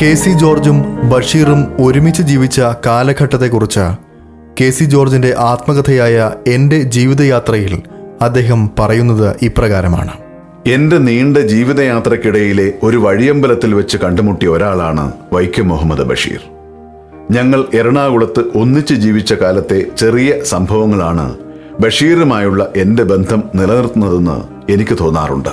K C ജോർജും ബഷീറും ഒരുമിച്ച് ജീവിച്ച കാലഘട്ടത്തെക്കുറിച്ച് കെ സി ജോർജിന്റെ ആത്മകഥയായ എന്റെ ജീവിതയാത്രയിൽ അദ്ദേഹം പറയുന്നത് ഇപ്രകാരമാണ്. എന്റെ നീണ്ട ജീവിതയാത്രക്കിടയിലെ ഒരു വഴിയമ്പലത്തിൽ വെച്ച് കണ്ടുമുട്ടിയ ഒരാളാണ് വൈക്കം മുഹമ്മദ് ബഷീർ. ഞങ്ങൾ എറണാകുളത്ത് ഒന്നിച്ച് ജീവിച്ച കാലത്തെ ചെറിയ സംഭവങ്ങളാണ് ബഷീറുമായുള്ള എന്റെ ബന്ധം നിലനിർത്തുന്നതെന്ന് എനിക്ക് തോന്നാറുണ്ട്.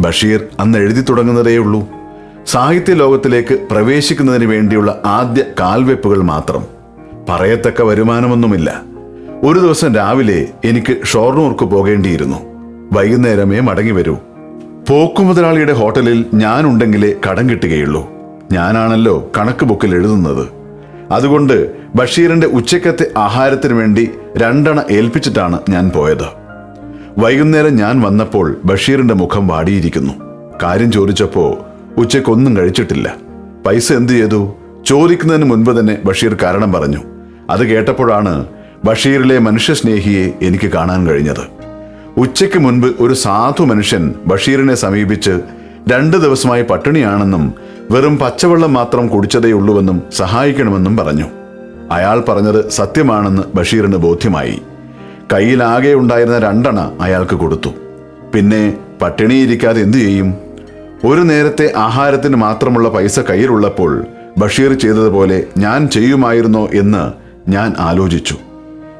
ബഷീർ അന്ന് എഴുതി തുടങ്ങുന്നതേയുള്ളൂ. സാഹിത്യ ലോകത്തിലേക്ക് പ്രവേശിക്കുന്നതിന് വേണ്ടിയുള്ള ആദ്യ കാൽവെപ്പുകൾ മാത്രം. പറയത്തക്ക വരുമാനമൊന്നുമില്ല. ഒരു ദിവസം രാവിലെ എനിക്ക് ഷോർണൂർക്ക് പോകേണ്ടിയിരുന്നു. വൈകുന്നേരമേ മടങ്ങി വരൂ. പോക്കുമുതലാളിയുടെ ഹോട്ടലിൽ ഞാനുണ്ടെങ്കിലേ കടം കിട്ടുകയുള്ളൂ. ഞാനാണല്ലോ കണക്ക് ബുക്കിൽ എഴുതുന്നത്. അതുകൊണ്ട് ബഷീറിന്റെ ഉച്ചക്കത്തെ ആഹാരത്തിന് വേണ്ടി രണ്ടെണ്ണ ഏൽപ്പിച്ചിട്ടാണ് ഞാൻ പോയത്. വൈകുന്നേരം ഞാൻ വന്നപ്പോൾ ബഷീറിന്റെ മുഖം വാടിയിരിക്കുന്നു. കാര്യം ചോദിച്ചപ്പോ ഉച്ചക്കൊന്നും കഴിച്ചിട്ടില്ല. പൈസ എന്തു ചെയ്തു? ചോദിക്കുന്നതിന് മുൻപ് തന്നെ ബഷീർ കാരണം പറഞ്ഞു. അത് കേട്ടപ്പോഴാണ് ബഷീറിലെ മനുഷ്യസ്നേഹിയെ എനിക്ക് കാണാൻ കഴിഞ്ഞത്. ഉച്ചയ്ക്ക് മുൻപ് ഒരു സാധു മനുഷ്യൻ ബഷീറിനെ സമീപിച്ച് രണ്ട് ദിവസമായി പട്ടിണിയാണെന്നും വെറും പച്ചവെള്ളം മാത്രം കുടിച്ചതേയുള്ളൂവെന്നും സഹായിക്കണമെന്നും പറഞ്ഞു. അയാൾ പറഞ്ഞത് സത്യമാണെന്ന് ബഷീറിന് ബോധ്യമായി. കയ്യിലാകെ ഉണ്ടായിരുന്ന രണ്ടെണ്ണ അയാൾക്ക് കൊടുത്തു. പിന്നെ പട്ടിണിയിരിക്കാതെ എന്തു ചെയ്യും? ഒരു നേരത്തെ ആഹാരത്തിന് മാത്രമുള്ള പൈസ കയ്യിലുള്ളപ്പോൾ ബഷീർ ചെയ്തതുപോലെ ഞാൻ ചെയ്യുമായിരുന്നോ എന്ന് ഞാൻ ആലോചിച്ചു.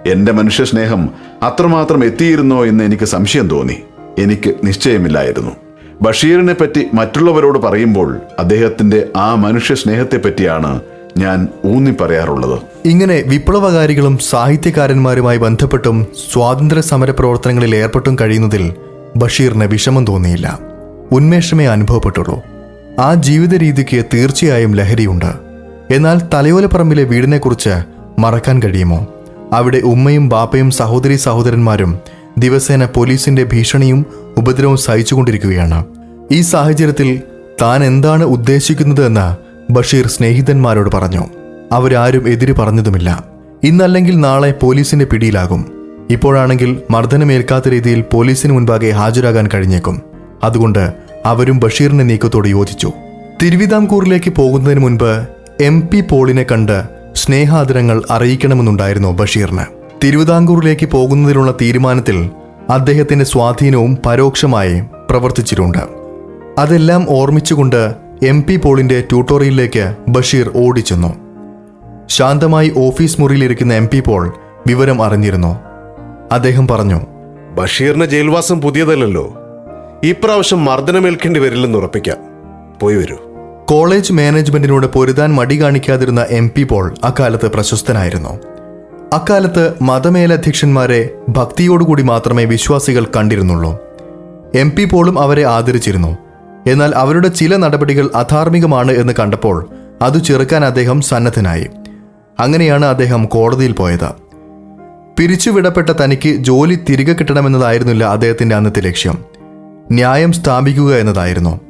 എന്റെ മനുഷ്യസ്നേഹം അത്രമാത്രം എത്തിയിരുന്നോ എന്ന് എനിക്ക് സംശയം തോന്നി. എനിക്ക് നിശ്ചയമില്ലായിരുന്നു. ബഷീറിനെ പറ്റി മറ്റുള്ളവരോട് പറയുമ്പോൾ അദ്ദേഹത്തിന്റെ ആ മനുഷ്യ സ്നേഹത്തെപ്പറ്റിയാണ് ഞാൻ ഊന്നി പറയാറുള്ളത് ഇങ്ങനെ വിപ്ലവകാരികളും സാഹിത്യകാരന്മാരുമായി ബന്ധപ്പെട്ടും സ്വാതന്ത്ര്യ സമര പ്രവർത്തനങ്ങളിൽ ഏർപ്പെട്ടും കഴിയുന്നതിൽ ബഷീറിന് വിഷമം തോന്നിയില്ല. ഉന്മേഷമേ അനുഭവപ്പെട്ടുള്ളൂ. ആ ജീവിത രീതിക്ക് തീർച്ചയായും ലഹരിയുണ്ട്. എന്നാൽ തലയോലപ്പറമ്പിലെ വീടിനെക്കുറിച്ച് മറക്കാൻ കഴിയുമോ? അവിടെ ഉമ്മയും ബാപ്പയും സഹോദരി സഹോദരന്മാരും ദിവസേന പോലീസിന്റെ ഭീഷണിയും ഉപദ്രവവും സഹിച്ചുകൊണ്ടിരിക്കുകയാണ്. ഈ സാഹചര്യത്തിൽ താൻ എന്താണ് ഉദ്ദേശിക്കുന്നത് എന്ന് ബഷീർ സ്നേഹിതന്മാരോട് പറഞ്ഞു. അവരാരും എതിര് പറഞ്ഞതുമില്ല. ഇന്നല്ലെങ്കിൽ നാളെ പോലീസിന്റെ പിടിയിലാകും. ഇപ്പോഴാണെങ്കിൽ മർദ്ദനമേൽക്കാത്ത രീതിയിൽ പോലീസിന് മുൻപാകെ ഹാജരാകാൻ കഴിഞ്ഞേക്കും. അതുകൊണ്ട് അവരും ബഷീറിന്റെ നീക്കത്തോട് യോജിച്ചു. തിരുവിതാംകൂറിലേക്ക് പോകുന്നതിന് മുൻപ് എം പി പോളിനെ കണ്ട് സ്നേഹാദരങ്ങൾ അറിയിക്കണമെന്നുണ്ടായിരുന്നു ബഷീറിന്. തിരുവിതാംകൂറിലേക്ക് പോകുന്നതിനുള്ള തീരുമാനത്തിൽ അദ്ദേഹത്തിന്റെ സ്വാധീനവും പരോക്ഷമായി പ്രവർത്തിച്ചിട്ടുണ്ട്. അതെല്ലാം ഓർമ്മിച്ചുകൊണ്ട് എം പി പോളിന്റെ ട്യൂട്ടോറിയലിലേക്ക് ബഷീർ ഓടിച്ചെന്നു. ശാന്തമായി ഓഫീസ് മുറിയിലിരിക്കുന്ന എം പി പോൾ വിവരം അറിഞ്ഞിരുന്നു. അദ്ദേഹം പറഞ്ഞു ബഷീറിന് ജയിൽവാസം പുതിയതല്ലല്ലോ. ഇപ്രാവശ്യം മർദ്ദനമേൽക്കേണ്ടി വരില്ലെന്ന് ഉറപ്പിക്കാം. പോയി വരൂ. കോളേജ് മാനേജ്മെന്റിനോട് പൊരുതാൻ മടി കാണിക്കാതിരുന്ന എം പി പോൾ അക്കാലത്ത് പ്രശസ്തനായിരുന്നു. അക്കാലത്ത് മതമേലധ്യക്ഷന്മാരെ ഭക്തിയോടുകൂടി മാത്രമേ വിശ്വാസികൾ കണ്ടിരുന്നുള്ളൂ. എം പി പോളും അവരെ ആദരിച്ചിരുന്നു. എന്നാൽ അവരുടെ ചില നടപടികൾ അധാർമികമാണ് എന്ന് കണ്ടപ്പോൾ അത് ചെറുക്കാൻ അദ്ദേഹം സന്നദ്ധനായി. അങ്ങനെയാണ് അദ്ദേഹം കോടതിയിൽ പോയത്. പിരിച്ചുവിടപ്പെട്ട തനിക്ക് ജോലി തിരികെ കിട്ടണമെന്നതായിരുന്നില്ല അദ്ദേഹത്തിന്റെ അന്നത്തെ ലക്ഷ്യം. ന്യായം സ്ഥാപിക്കുക എന്നതായിരുന്നു.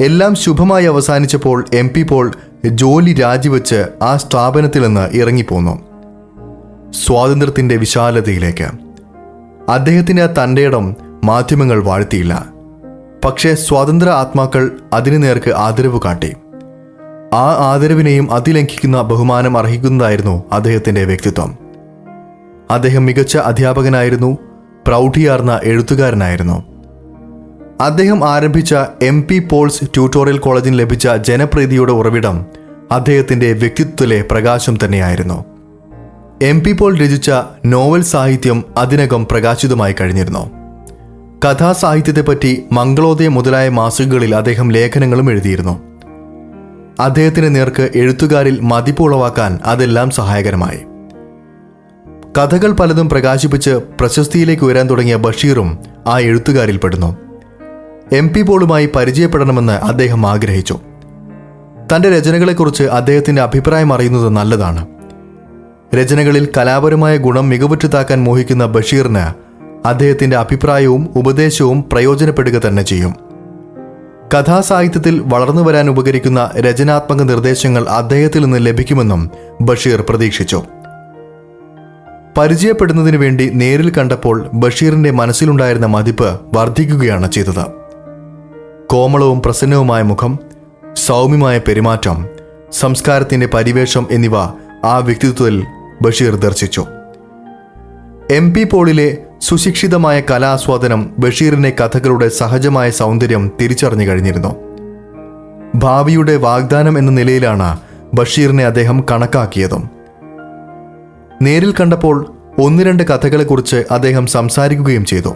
എല്ലാം ശുഭമായി അവസാനിച്ചപ്പോൾ എം പി പോൾ ജോലി രാജിവെച്ച് ആ സ്ഥാപനത്തിൽ നിന്ന് ഇറങ്ങിപ്പോന്നു. സ്വാതന്ത്ര്യത്തിന്റെ വിശാലതയിലേക്ക്. അദ്ദേഹത്തിന് തന്റെ ഇടം മാധ്യമങ്ങൾ വാഴ്ത്തിയില്ല. പക്ഷേ സ്വാതന്ത്ര്യ ആത്മാക്കൾ അതിനു നേർക്ക് ആദരവ് കാട്ടി. ആ ആദരവിനെയും അതിലംഘിക്കുന്ന ബഹുമാനം അർഹിക്കുന്നതായിരുന്നു അദ്ദേഹത്തിന്റെ വ്യക്തിത്വം. അദ്ദേഹം മികച്ച അധ്യാപകനായിരുന്നു പ്രൗഢിയാർന്ന എഴുത്തുകാരനായിരുന്നു. അദ്ദേഹം ആരംഭിച്ച എം പി പോൾസ് ട്യൂട്ടോറിയൽ കോളേജിന് ലഭിച്ച ജനപ്രീതിയുടെ ഉറവിടം അദ്ദേഹത്തിന്റെ വ്യക്തിത്വത്തിലെ പ്രകാശം തന്നെയായിരുന്നു. എം പി പോൾ രചിച്ച നോവൽ സാഹിത്യം അതിനകം പ്രകാശിതമായി കഴിഞ്ഞിരുന്നു. കഥാസാഹിത്യത്തെപ്പറ്റി മംഗളോദയം മുതലായ മാസികകളിൽ അദ്ദേഹം ലേഖനങ്ങളും എഴുതിയിരുന്നു. അദ്ദേഹത്തിന് നേർക്ക് എഴുത്തുകാരിൽ മതിപ്പ് ഉളവാക്കാൻ അതെല്ലാം സഹായകരമായി. കഥകൾ പലതും പ്രകാശിപ്പിച്ച് പ്രശസ്തിയിലേക്ക് ഉയരാൻ തുടങ്ങിയ ബഷീറും ആ എഴുത്തുകാരിൽ പെടുന്നു എം പി പോളുമായി പരിചയപ്പെടണമെന്ന് അദ്ദേഹം ആഗ്രഹിച്ചു. തന്റെ രചനകളെക്കുറിച്ച് അദ്ദേഹത്തിന്റെ അഭിപ്രായം അറിയുന്നത് നല്ലതാണ്. രചനകളിൽ കലാപരമായ ഗുണം മികവുറ്റതാക്കാൻ മോഹിക്കുന്ന ബഷീറിന് അദ്ദേഹത്തിന്റെ അഭിപ്രായവും ഉപദേശവും പ്രയോജനപ്പെടുക തന്നെ ചെയ്യും. കഥാസാഹിത്യത്തിൽ വളർന്നു വരാൻ ഉപകരിക്കുന്ന രചനാത്മക നിർദ്ദേശങ്ങൾ അദ്ദേഹത്തിൽ നിന്ന് ലഭിക്കുമെന്നും ബഷീർ പ്രതീക്ഷിച്ചു. പരിചയപ്പെടുന്നതിനു വേണ്ടി നേരിൽ കണ്ടപ്പോൾ ബഷീറിന്റെ മനസ്സിലുണ്ടായിരുന്ന മതിപ്പ് വർദ്ധിക്കുകയാണ് ചെയ്തത്. കോമളവും പ്രസന്നവുമായ മുഖം സൗമ്യമായ പെരുമാറ്റം സംസ്കാരത്തിന്റെ പരിവേഷം എന്നിവ ആ വ്യക്തിത്വത്തിൽ ബഷീർ ദർശിച്ചു. എം പി പോളിലെ സുശിക്ഷിതമായ കലാസ്വാദനം ബഷീറിനെ കഥകളുടെ സഹജമായ സൗന്ദര്യം തിരിച്ചറിഞ്ഞു കഴിഞ്ഞിരുന്നു. ഭാവിയുടെ വാഗ്ദാനം എന്ന നിലയിലാണ് ബഷീറിനെ അദ്ദേഹം കണക്കാക്കിയതും. നേരിൽ കണ്ടപ്പോൾ ഒന്ന് രണ്ട് കഥകളെക്കുറിച്ച് അദ്ദേഹം സംസാരിക്കുകയും ചെയ്തു.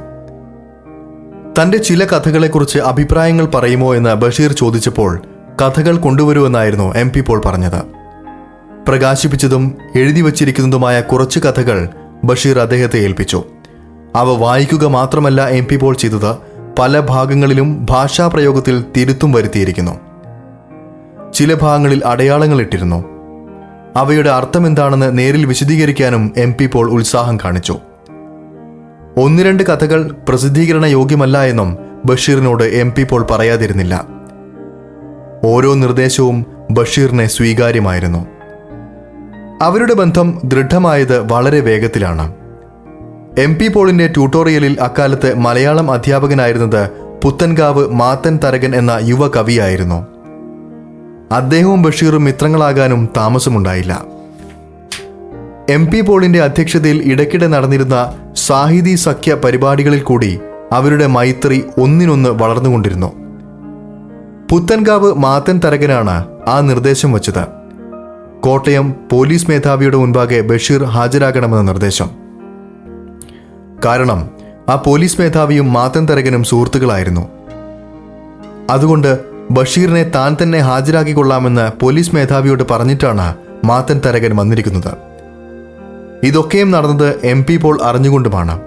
തന്റെ ചില കഥകളെക്കുറിച്ച് അഭിപ്രായങ്ങൾ പറയുമോ എന്ന് ബഷീർ ചോദിച്ചപ്പോൾ കഥകൾ കൊണ്ടുവരുമെന്നായിരുന്നു എം പി പോൾ പറഞ്ഞത്. പ്രകാശിപ്പിച്ചതും എഴുതി വച്ചിരിക്കുന്നതുമായ കുറച്ച് കഥകൾ ബഷീർ അദ്ദേഹത്തെ ഏൽപ്പിച്ചു. അവ വായിക്കുക മാത്രമല്ല എം പി പോൾ ചെയ്തത് പല ഭാഗങ്ങളിലും ഭാഷാപ്രയോഗത്തിൽ തിരുത്തും വരുത്തിയിരിക്കുന്നു. ചില ഭാഗങ്ങളിൽ അടയാളങ്ങൾ ഇട്ടിരുന്നു. അവയുടെ അർത്ഥം എന്താണെന്ന് നേരിൽ വിശദീകരിക്കാനും എം പി പോൾ ഉത്സാഹം കാണിച്ചു. ഒന്ന് രണ്ട് കഥകൾ പ്രസിദ്ധീകരണ യോഗ്യമല്ല എന്നും ബഷീറിനോട് എം പി പോൾ പറയാതിരുന്നില്ല. ഓരോ നിർദ്ദേശവും ബഷീറിനെ സ്വീകാര്യമായിരുന്നു. അവരുടെ ബന്ധം ദൃഢമായത് വളരെ വേഗത്തിലാണ്. എം പി പോളിന്റെ ട്യൂട്ടോറിയലിൽ അക്കാലത്ത് മലയാളം അധ്യാപകനായിരുന്നത് പുത്തൻകാവ് മാത്തൻ തരകൻ എന്ന യുവ കവിയായിരുന്നു അദ്ദേഹവും ബഷീറും മിത്രങ്ങളാകാനും താമസമുണ്ടായില്ല. എം പി പോളിന്റെ അധ്യക്ഷതയിൽ ഇടയ്ക്കിടെ നടന്നിരുന്ന സാഹിതി സഖ്യ പരിപാടികളിൽ കൂടി അവരുടെ മൈത്രി ഒന്നിനൊന്ന് വളർന്നുകൊണ്ടിരുന്നു. പുത്തൻകാവ് മാത്തൻ തരകനാണ് ആ നിർദ്ദേശം വച്ചത്. കോട്ടയം പോലീസ് മേധാവിയുടെ മുൻപാകെ ബഷീർ ഹാജരാകണമെന്ന നിർദ്ദേശം. കാരണം ആ പോലീസ് മേധാവിയും മാത്തൻ തരകനും സുഹൃത്തുക്കളായിരുന്നു. അതുകൊണ്ട് ബഷീറിനെ താൻ തന്നെ ഹാജരാക്കിക്കൊള്ളാമെന്ന് പോലീസ് മേധാവിയോട് പറഞ്ഞിട്ടാണ് മാത്തൻ തരകൻ വന്നിരിക്കുന്നത്. ഇതൊക്കെയും നടന്നത് എം പി പോൾ അറിഞ്ഞുകൊണ്ടുമാണ്.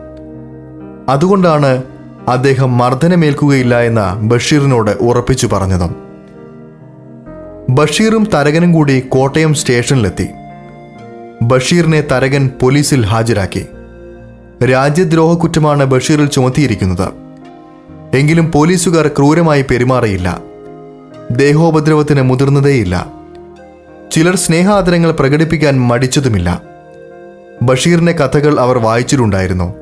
അതുകൊണ്ടാണ് അദ്ദേഹം മർദ്ദനമേൽക്കുകയില്ല എന്ന ബഷീറിനോട് ഉറപ്പിച്ചു പറഞ്ഞതും. ബഷീറും തരകനും കൂടി കോട്ടയം സ്റ്റേഷനിലെത്തി. ബഷീറിനെ തരകൻ പോലീസിൽ ഹാജരാക്കി. രാജ്യദ്രോഹ കുറ്റമാണ് ബഷീറിൽ ചുമത്തിയിരിക്കുന്നത്. എങ്കിലും പോലീസുകാർ ക്രൂരമായി പെരുമാറിയില്ല. ദേഹോപദ്രവത്തിന് മുതിർന്നതേയില്ല. ചിലർ സ്നേഹാദരങ്ങൾ പ്രകടിപ്പിക്കാൻ മടിച്ചതുമില്ല. ബഷീറിന്റെ കഥകൾ അവർ വായിച്ചിട്ടുണ്ടായിരുന്നു.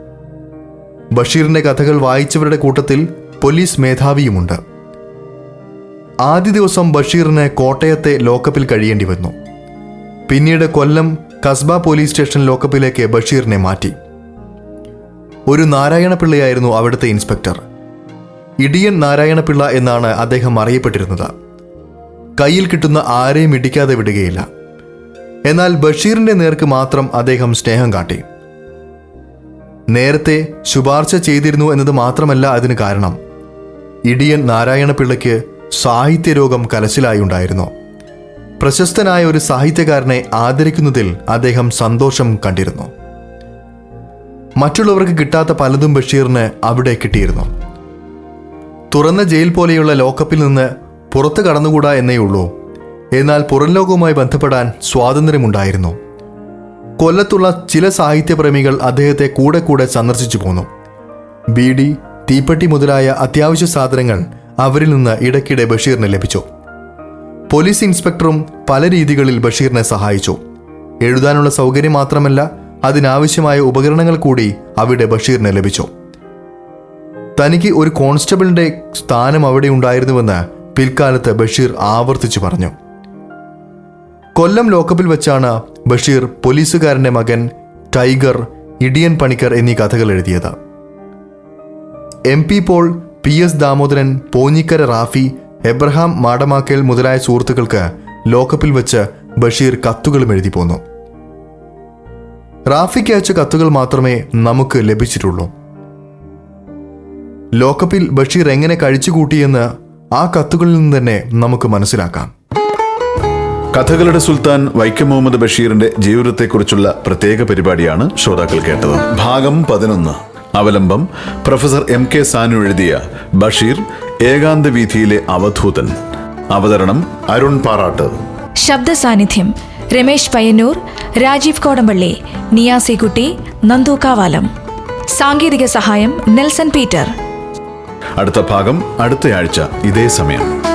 ബഷീറിന്റെ കഥകൾ വായിച്ചവരുടെ കൂട്ടത്തിൽ പോലീസ് മേധാവിയുമുണ്ട്. ആദ്യ ദിവസം ബഷീറിന് കോട്ടയത്തെ ലോക്കപ്പിൽ കഴിയേണ്ടി വന്നു. പിന്നീട് കൊല്ലം കസ്ബ പോലീസ് സ്റ്റേഷൻ ലോക്കപ്പിലേക്ക് ബഷീറിനെ മാറ്റി. ഒരു നാരായണപിള്ളയായിരുന്നു അവിടുത്തെ ഇൻസ്പെക്ടർ. ഇടിയൻ നാരായണപിള്ള എന്നാണ് അദ്ദേഹം അറിയപ്പെട്ടിരുന്നത്. കയ്യിൽ കിട്ടുന്ന ആരെയും ഇടിക്കാതെ വിടുകയില്ല. എന്നാൽ ബഷീറിന്റെ നേർക്ക് മാത്രം അദ്ദേഹം സ്നേഹം കാട്ടി. നേരത്തെ ശുപാർശ ചെയ്തിരുന്നു എന്നത് മാത്രമല്ല അതിന് കാരണം. ഇടിയൻ നാരായണപിള്ളയ്ക്ക് സാഹിത്യരോഗം കലശിലായി ഉണ്ടായിരുന്നു. പ്രശസ്തനായ ഒരു സാഹിത്യകാരനെ ആദരിക്കുന്നതിൽ അദ്ദേഹം സന്തോഷം കണ്ടിരുന്നു. മറ്റുള്ളവർക്ക് കിട്ടാത്ത പലതും ബഷീറിന് അവിടെ കിട്ടിയിരുന്നു. തുറന്ന ജയിൽ പോലെയുള്ള ലോക്കപ്പിൽ നിന്ന് പുറത്തു കടന്നുകൂടാ എന്നേ ഉള്ളൂ എന്നാൽ പുറംലോകവുമായി ബന്ധപ്പെടാൻ സ്വാതന്ത്ര്യമുണ്ടായിരുന്നു. കൊല്ലത്തുള്ള ചില സാഹിത്യപ്രേമികൾ അദ്ദേഹത്തെ കൂടെ കൂടെ സന്ദർശിച്ചു പോന്നു. ബീഡി തീപ്പെട്ടി മുതലായ അത്യാവശ്യ സാധനങ്ങൾ അവരിൽ നിന്ന് ഇടയ്ക്കിടെ ബഷീറിന് ലഭിച്ചു. പോലീസ് ഇൻസ്പെക്ടറും പല രീതികളിൽ ബഷീറിനെ സഹായിച്ചു. എഴുതാനുള്ള സൗകര്യം മാത്രമല്ല അതിനാവശ്യമായ ഉപകരണങ്ങൾ കൂടി അവിടെ ബഷീറിന് ലഭിച്ചു. തനിക്ക് ഒരു കോൺസ്റ്റബിളിന്റെ സ്ഥാനം അവിടെ ഉണ്ടായിരുന്നുവെന്ന് പിൽക്കാലത്ത് ബഷീർ ആവർത്തിച്ചു പറഞ്ഞു. കൊല്ലം ലോക്കപ്പിൽ വെച്ചാണ് ബഷീർ പോലീസുകാരന്റെ മകൻ ടൈഗർ ഇടിയൻ പണിക്കർ എന്നീ കഥകൾ എഴുതിയത്. M P Paul P S Damodaran Ponjikkara Rafi Abraham Madamakkel മുതലായ സുഹൃത്തുക്കൾക്ക് ലോക്കപ്പിൽ വെച്ച് ബഷീർ കത്തുകളും എഴുതി പോന്നു. റാഫിക്ക് അയച്ച കത്തുകൾ മാത്രമേ നമുക്ക് ലഭിച്ചിട്ടുള്ളൂ. ലോക്കപ്പിൽ ബഷീർ എങ്ങനെ കഴിച്ചുകൂട്ടിയെന്ന് ആ കത്തുകളിൽ നിന്ന് തന്നെ നമുക്ക് മനസ്സിലാക്കാം. കഥകളുടെ സുൽത്താൻ വൈക്കം മുഹമ്മദ് ബഷീറിന്റെ ജീവിതത്തെക്കുറിച്ചുള്ള പ്രത്യേക പരിപാടിയാണ് ശ്രോതാക്കൾ കേട്ടത്. ഭാഗം പതിനൊന്ന്. അവലംബം പ്രൊഫസർ എം കെ സാനു എഴുതിയ ബഷീർ ഏകാന്ത വീഥിയിലെ അവധൂതൻ. അവതരണം അരുൺ പാറാട്ട്. ശബ്ദ സാന്നിധ്യം രമേശ് പയ്യന്നൂർ രാജീവ് കോടമ്പള്ളി നിയാസിക്കുട്ടി നന്ദു കാവാലം. സാങ്കേതിക സഹായം നെൽസൺ പീറ്റർ. അടുത്ത ഭാഗം അടുത്തയാഴ്ച ഇതേ സമയം.